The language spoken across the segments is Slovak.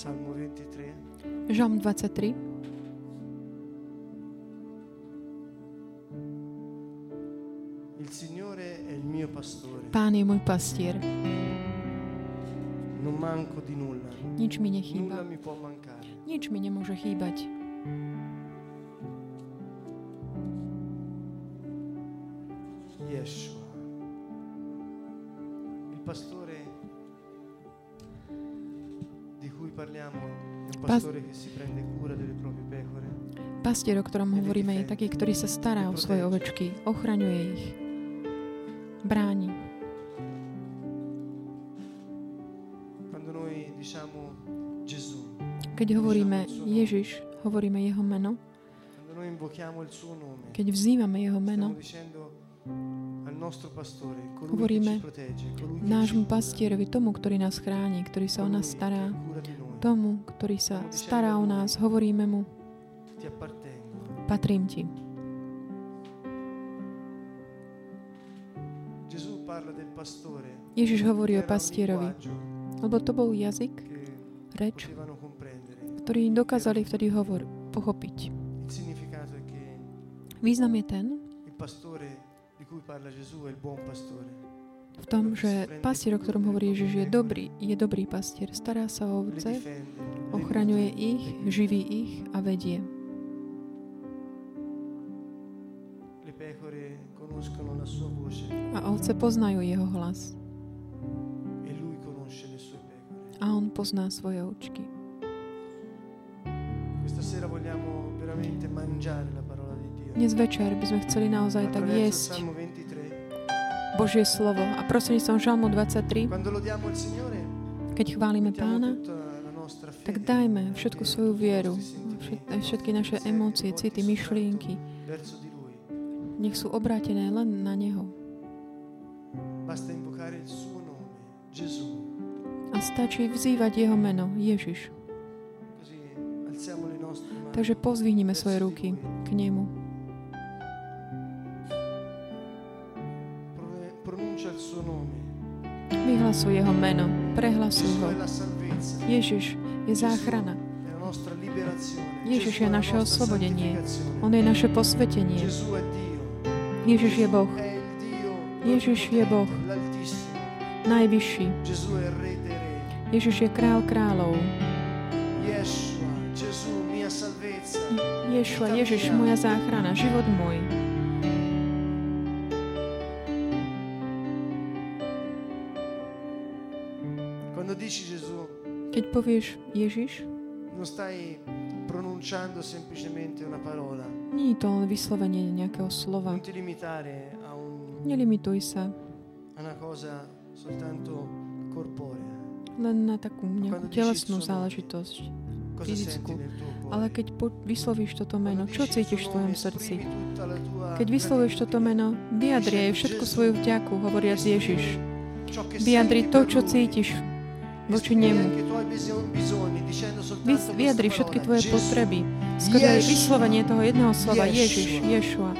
Salmo 23. Žalm 23. Il Signore è il mio pastore, Pán je môj pastier. non manco di nulla. Nič mi Nulla nechýba. mi può mancare. Nič mi nemôže chýbať. Pecore, Pastier, o ktorom hovoríme, je taký, ktorý sa stará o svoje ovečky, ochraňuje ich, bráni. Keď hovoríme Ježiš, hovoríme jeho meno. Keď vzývame jeho meno, Hovoríme nášmu pastierovi, tomu, ktorý nás chráni, ktorý sa o nás stará, tomu, ktorý sa stará o nás, hovoríme mu, patrím ti. Ježiš hovorí o pastierovi, lebo to bol jazyk, reč, ktorý dokázali vtedy hovor pochopiť. Význam je ten, v tom, že pastier, o ktorom hovorí Ježiš, je dobrý, je dobrý pastier. Stará sa o ovce, ochraňuje ich, živí ich a vedie. A ovce poznajú jeho hlas. A on pozná svoje očky. Dnes večer by sme chceli naozaj tak jesť Salmo 23. Božie slovo. A prostredníctvom Žalmu 23, Quando lodiamo il Signore, keď chválime Pána, tak dajme všetku svoju vieru, všetky naše emócie, city, myšlienky, nech sú obrátené len na Neho. A stačí vzývať Jeho meno, Ježiš. Takže pozvihnime svoje ruky k Nemu. Vyhlasuj Jeho meno, prehlasuj ho. Ježiš je záchrana. Ježiš je naše oslobodenie. On je naše posvetenie. Ježiš je Boh, Ježiš je Boh. najvyšší. Ježiš je král kráľov. Ješua, Ježiš, moja záchrana, život môj. Keď povieš Ježiš, non stai pronunciando semplicemente una parola. nie je to len vyslovenie nejakého slova. Non ti limitare a, un- Nelimituj sa a una cosa soltanto corporea. len na takú nejakú telesnú záležitosť. Fyzickú. Ale keď po- vyslovíš toto meno, čo cítiš v tvojom srdci? Keď vyslovuješ toto meno, vyjadri aj všetku svoju vďaku, hovoriac Ježiš. Vyjadri to, čo cítiš voči nemu. Vyjadri všetky tvoje potreby. Ješua. vyslovenie toho jedného slova Ješua. Ježiš, Ješua.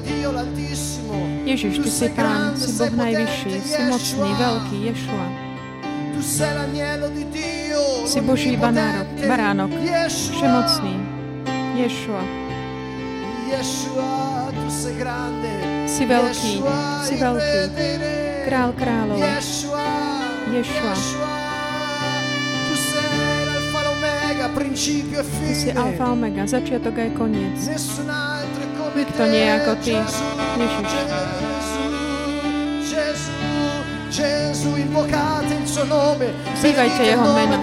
Dio l'Altissimo. Ježiš, Ty si Pán, si Boh najvyšší, si mocný, Ješua. veľký, Ješua. Si Boží banárok, baránok, všemocný, Ješua. Grande. Si veľký, si veľký, král kráľov, l'omega, principio e Ty si alfa omega, začiatok aj koniec. Nikto nie ako ty, Ježiš. Gesù, invocate il suo nome, jeho meno.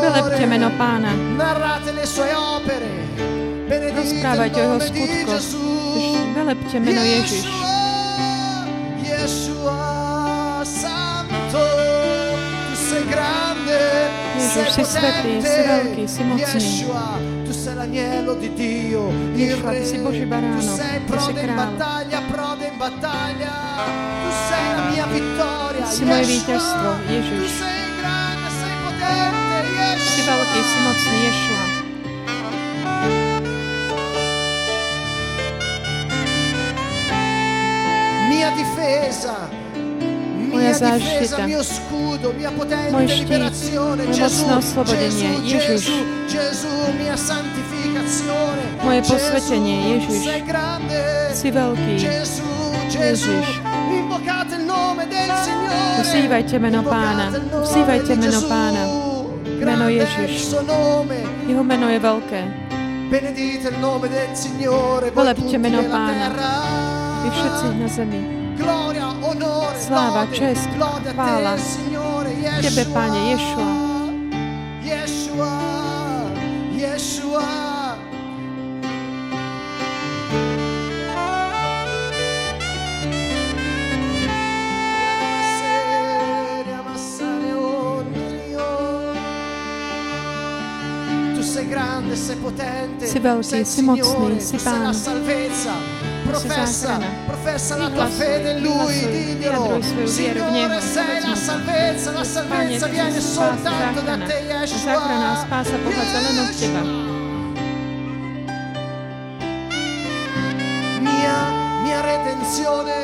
Velepte meno Pána, narrate le sue opere, rozprávajte o jeho skutkoch, velepte meno Ježiš. Yeshua, Santo, tu sei grande, Ježiš, si sei svetý, si veľký, si mocný. Yeshua, tu sei l'agnello di Dio, il Yeshua, Re, ty si Boží tu baránok, sei ty si král. Si moje víťazstvo, tu Ježiš. Si veľký, si mocný, Ješua. Záštita, môj štít, moje mocné oslobodenie. Ježiš, moje posvetenie. Ježiš, si veľký. Ježiš. Vzývajte meno Pána, vzývajte meno. Pána. Meno Ježiš. Jeho meno je veľké. Tutti meno Pána. Vy všetci na zemi. Sláva, čest, chvála. Tebe, Pane, Ješua. Yeshua. Tu sei grande, sei potente, Si veľký, si mocný, si Pán. Professa, professa la tua fede in Lui, diglielo. Signore, sei la salvezza, la salvezza viene soltanto da te, Yeshua. záchrana a spása pochádza len od Teba. Mia, mia redenzione.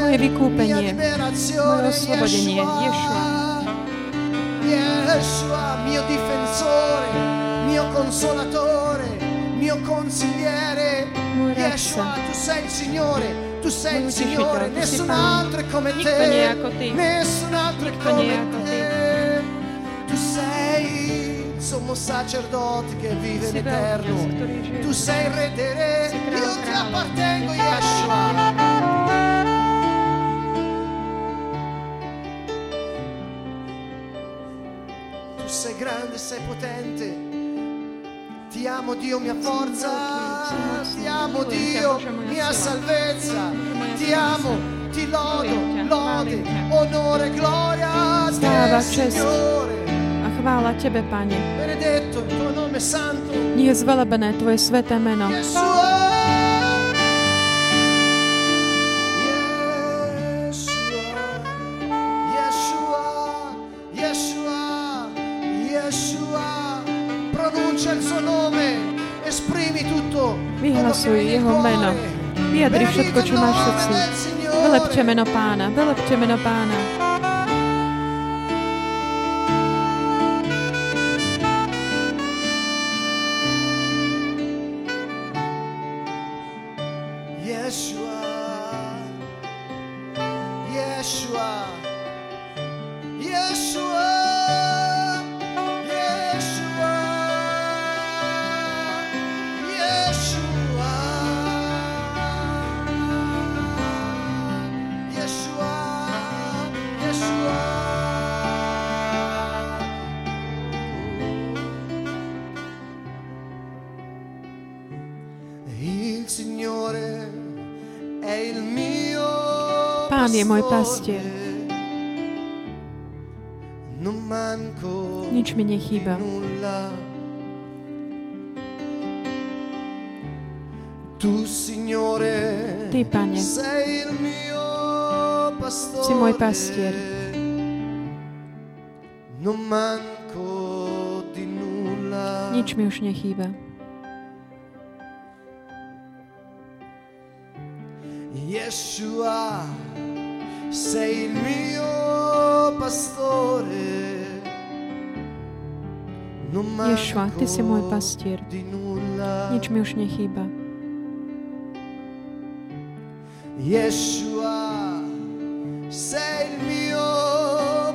Moje vykúpenie, Mia liberazione, moje oslobodenie, Yeshua. Yeshua, mio difensore, mio consolatore, mio consigliere. Yeshua, tu sei il Signore, tu sei il Signore, nessun altro è come te. Nessun altro è come te. Tu sei il sommo sacerdote che vive in eterno. Tu sei il re dei re, io ti appartengo. Yeshua. Tu sei grande, sei potente. Ti amo Dio mia forza, ti amo Dio mia salvezza, ti amo, ti lodo, lode, onore, gloria a te. Signore. A chvála Tebe, Pane. Benedetto il tuo nome santo. Nie je zvelebené Tvoje sveté meno. Yeshua. Vyhlasuj Jeho meno. Vyjadri všetko, čo máš v srdci. Vylepte meno Pána, vylepte meno Pána. Yeshua. Yeshua. Je môj pastier. Nič mi nechýba. Ty, Pane, si môj pastier. Nič mi už nechýba. Yeshua, sei il mio pastore. Non Ješua, Ty si môj pastier. Nič mi už nechýba. Yeshua, sei il mio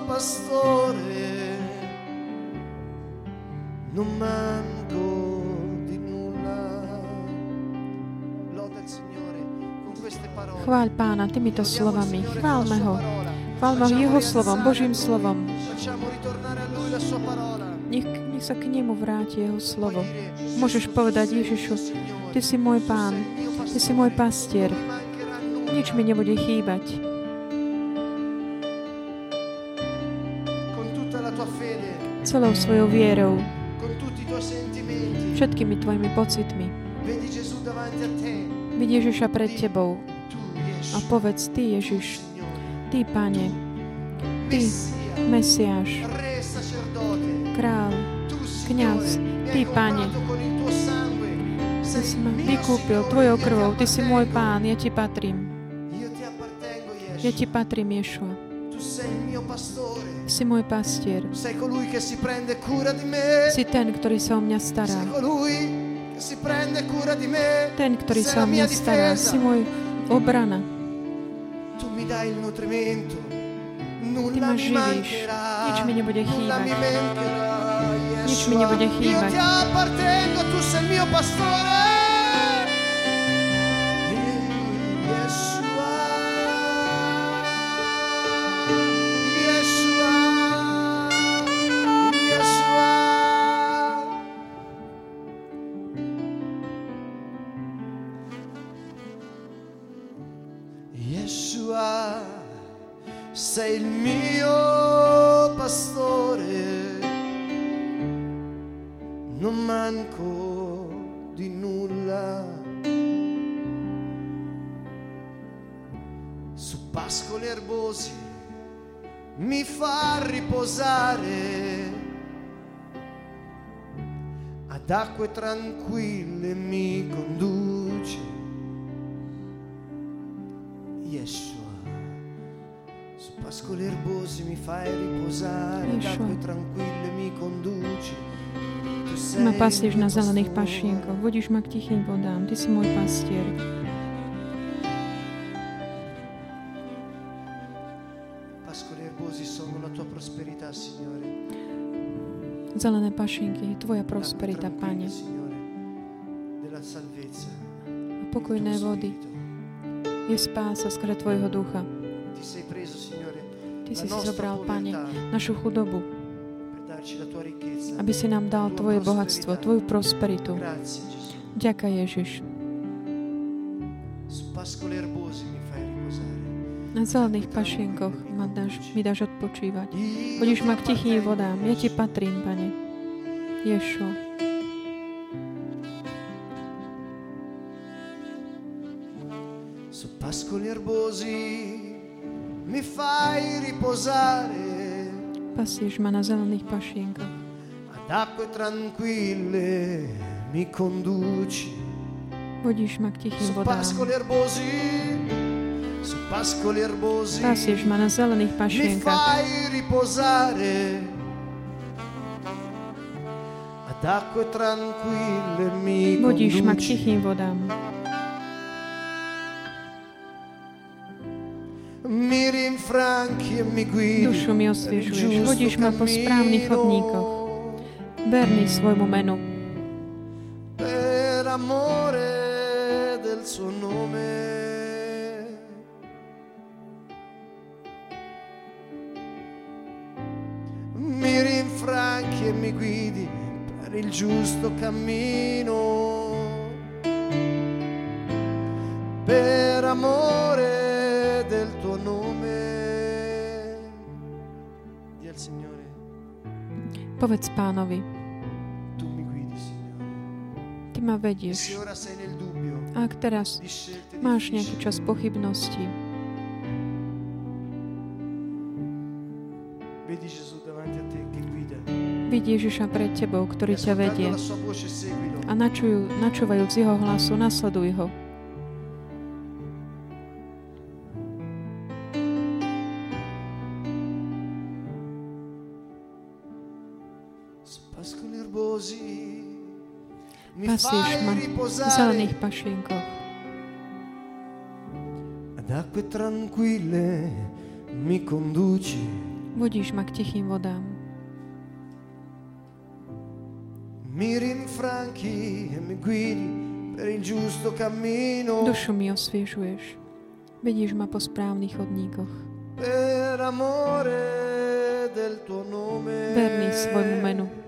pastore. Non manco Chváľ Pána týmito slovami. Chválme Ho. Chválme Ho Jeho slovom, Božím slovom. Nech, nech sa k nemu vráti Jeho slovo. Môžeš "Gesù, povedať Ježišu, Ty si môj Pán, Ty si môj pastier. non mi mancherà nulla." Nič mi nebude chýbať. Celou svojou vierou, všetkými tvojimi pocitmi. vedi Gesù davanti a te. Vidí Ježiša pred tebou a povedz Ty, Ježiš, Ty, Pane, Ty, Mesiáš, Král, Kňaz, Ty, Pane. Ty si ma vykúpil Tvojou krvou, Ty si môj. Pán, ja Ti patrím. Ja. Ti patrím, Ješua. Si môj pastier. Si ten, ktorý sa o mňa stará. Ten, ktorý sa o mňa stará. Si môj obrana. Tu mi dai il nutrimento. Ty ma živíš. Nič mi nebude chýbať. Nič mi nebude chýbať. Io ti appartengo, tu sei il mio pastore. Sei il mio pastore, non manco di nulla. Su pascoli erbosi mi fa riposare, ad acque tranquille mi conduce. Pascoli erbosi mi fai riposare, d'acque tranquille mi conduci. Ma pastieš na zelených pašienkoch, vodíš ma k tichým vodám, Ty si môj pastier. Zelené pašienky je Tvoja prosperita, Pane. A pokojné vody je spása skrze Tvojho ducha. Ty si si zobral, Pane, našu chudobu, aby si nám dal Tvoje bohatstvo, Tvoju prosperitu. Ďaká Ježiš. Na zelených pašienkoch ma dáš, mi dáš odpočívať. Budeš ma k tichým vodám. Ja Ti patrím, Pane. Ješo. Pascoli erbosi mi fai riposare. Pasieš ma na zelených pašienkach. Ad acque tranquille mi conduci. Vodíš ma k tichým vodám. Pascoli erbosi, su pascoli erbosi. Pasieš ma na zelených pašienkach. Mi fai riposare. Ad acque tranquille mi Vodíš ma k tichým vodám. Dušu mi osviežuješ, vodíš ma po správnych chodníkoch. Verný svojmu menu. Per amore del suo nome. Mi rinfranchi e mi guidi per il giusto cammino. Per amore Povedz pánovi, Ty ma vedieš. A ak teraz máš nejaký čas pochybnosti, Vidí Ježiša pred tebou, ktorý ťa vedie. A načujú, načúvajúc jeho hlasu, nasleduj ho. Pasieš ma v zelených pašienkoch. Ad acque tranquille mi conduci. Vodíš ma k tichým vodám. Mi rinfranchi e mi guidi per il giusto cammino. Dušu mi osviežuješ. Vedíš ma po správnych chodníkoch. Per amore del tuo nome. Verný svojmu menu.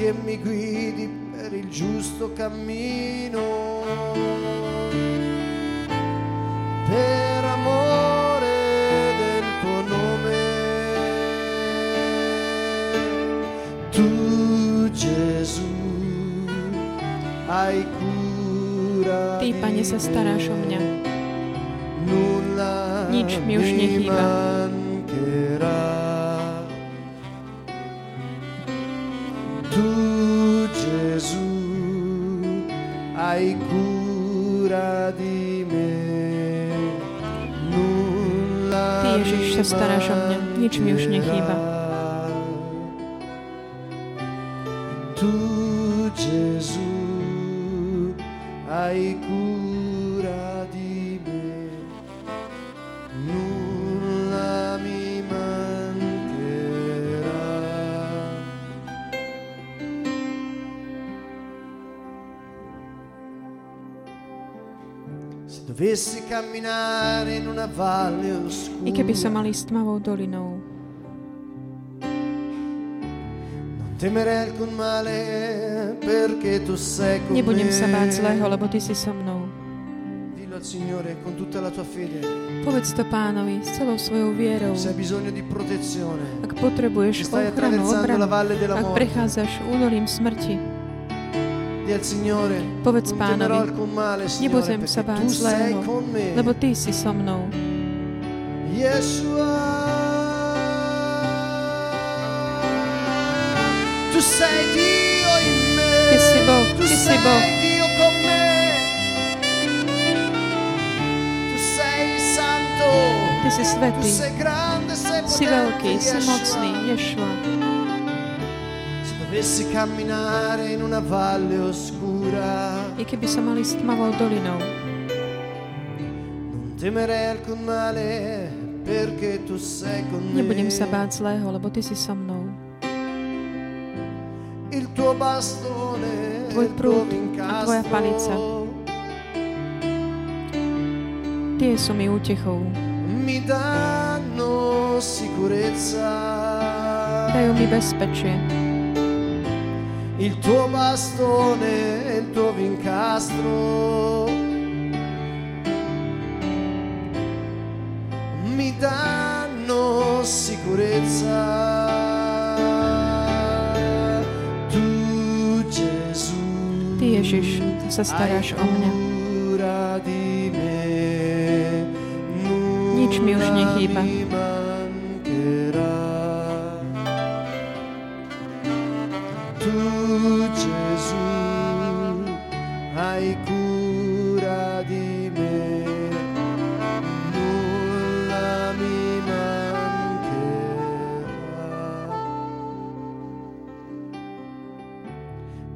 Che mi guidi per il giusto cammino. Per amore del tuo nome. Tu Gesù hai cura Ty, Pane, sa staráš o mňa. Nič mi už nechýba. hai cura di me. Ty, Ježiš, sa staráš o mňa, nič mi už nechýba. I keby som mal ísť tmavou dolinou, nebudem sa báť zlého, lebo Ty si so mnou. Povedz to pánovi s celou svojou vierou. Ak potrebuješ ochranu, obranu, ak prechádzaš údolím smrti, Povedz pánovi, nebudem sa báť zlého, lebo Ty si so mnou. Yeshua. Tu sei Dio in me. Ty si Boh, Ty si Boh. Dio con me. Tu sei santo. Ty si svetý, si veľký, si mocný, Ješua. I keby som mal ísť tmavou dolinou, nebudem sa báť zlého, lebo Ty si so mnou. Tvoj prúd a tvoja palica. Tie sú mi útechou. mi danno sicurezza. Dajú mi bezpečie. Il tuo bastone e il tuo vincastro mi danno sicurezza. Tu Gesù Ty, Ježiš, sa staráš o mňa. Nič mi už nechýba.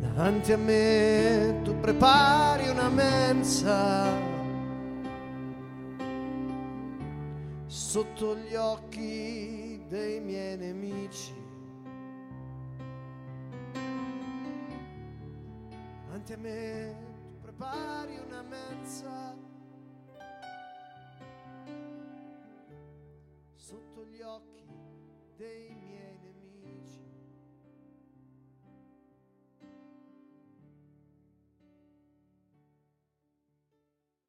Davanti a me tu prepari una mensa sotto gli occhi dei miei nemici. Davanti a me tu prepari una mensa sotto gli occhi dei miei nemici.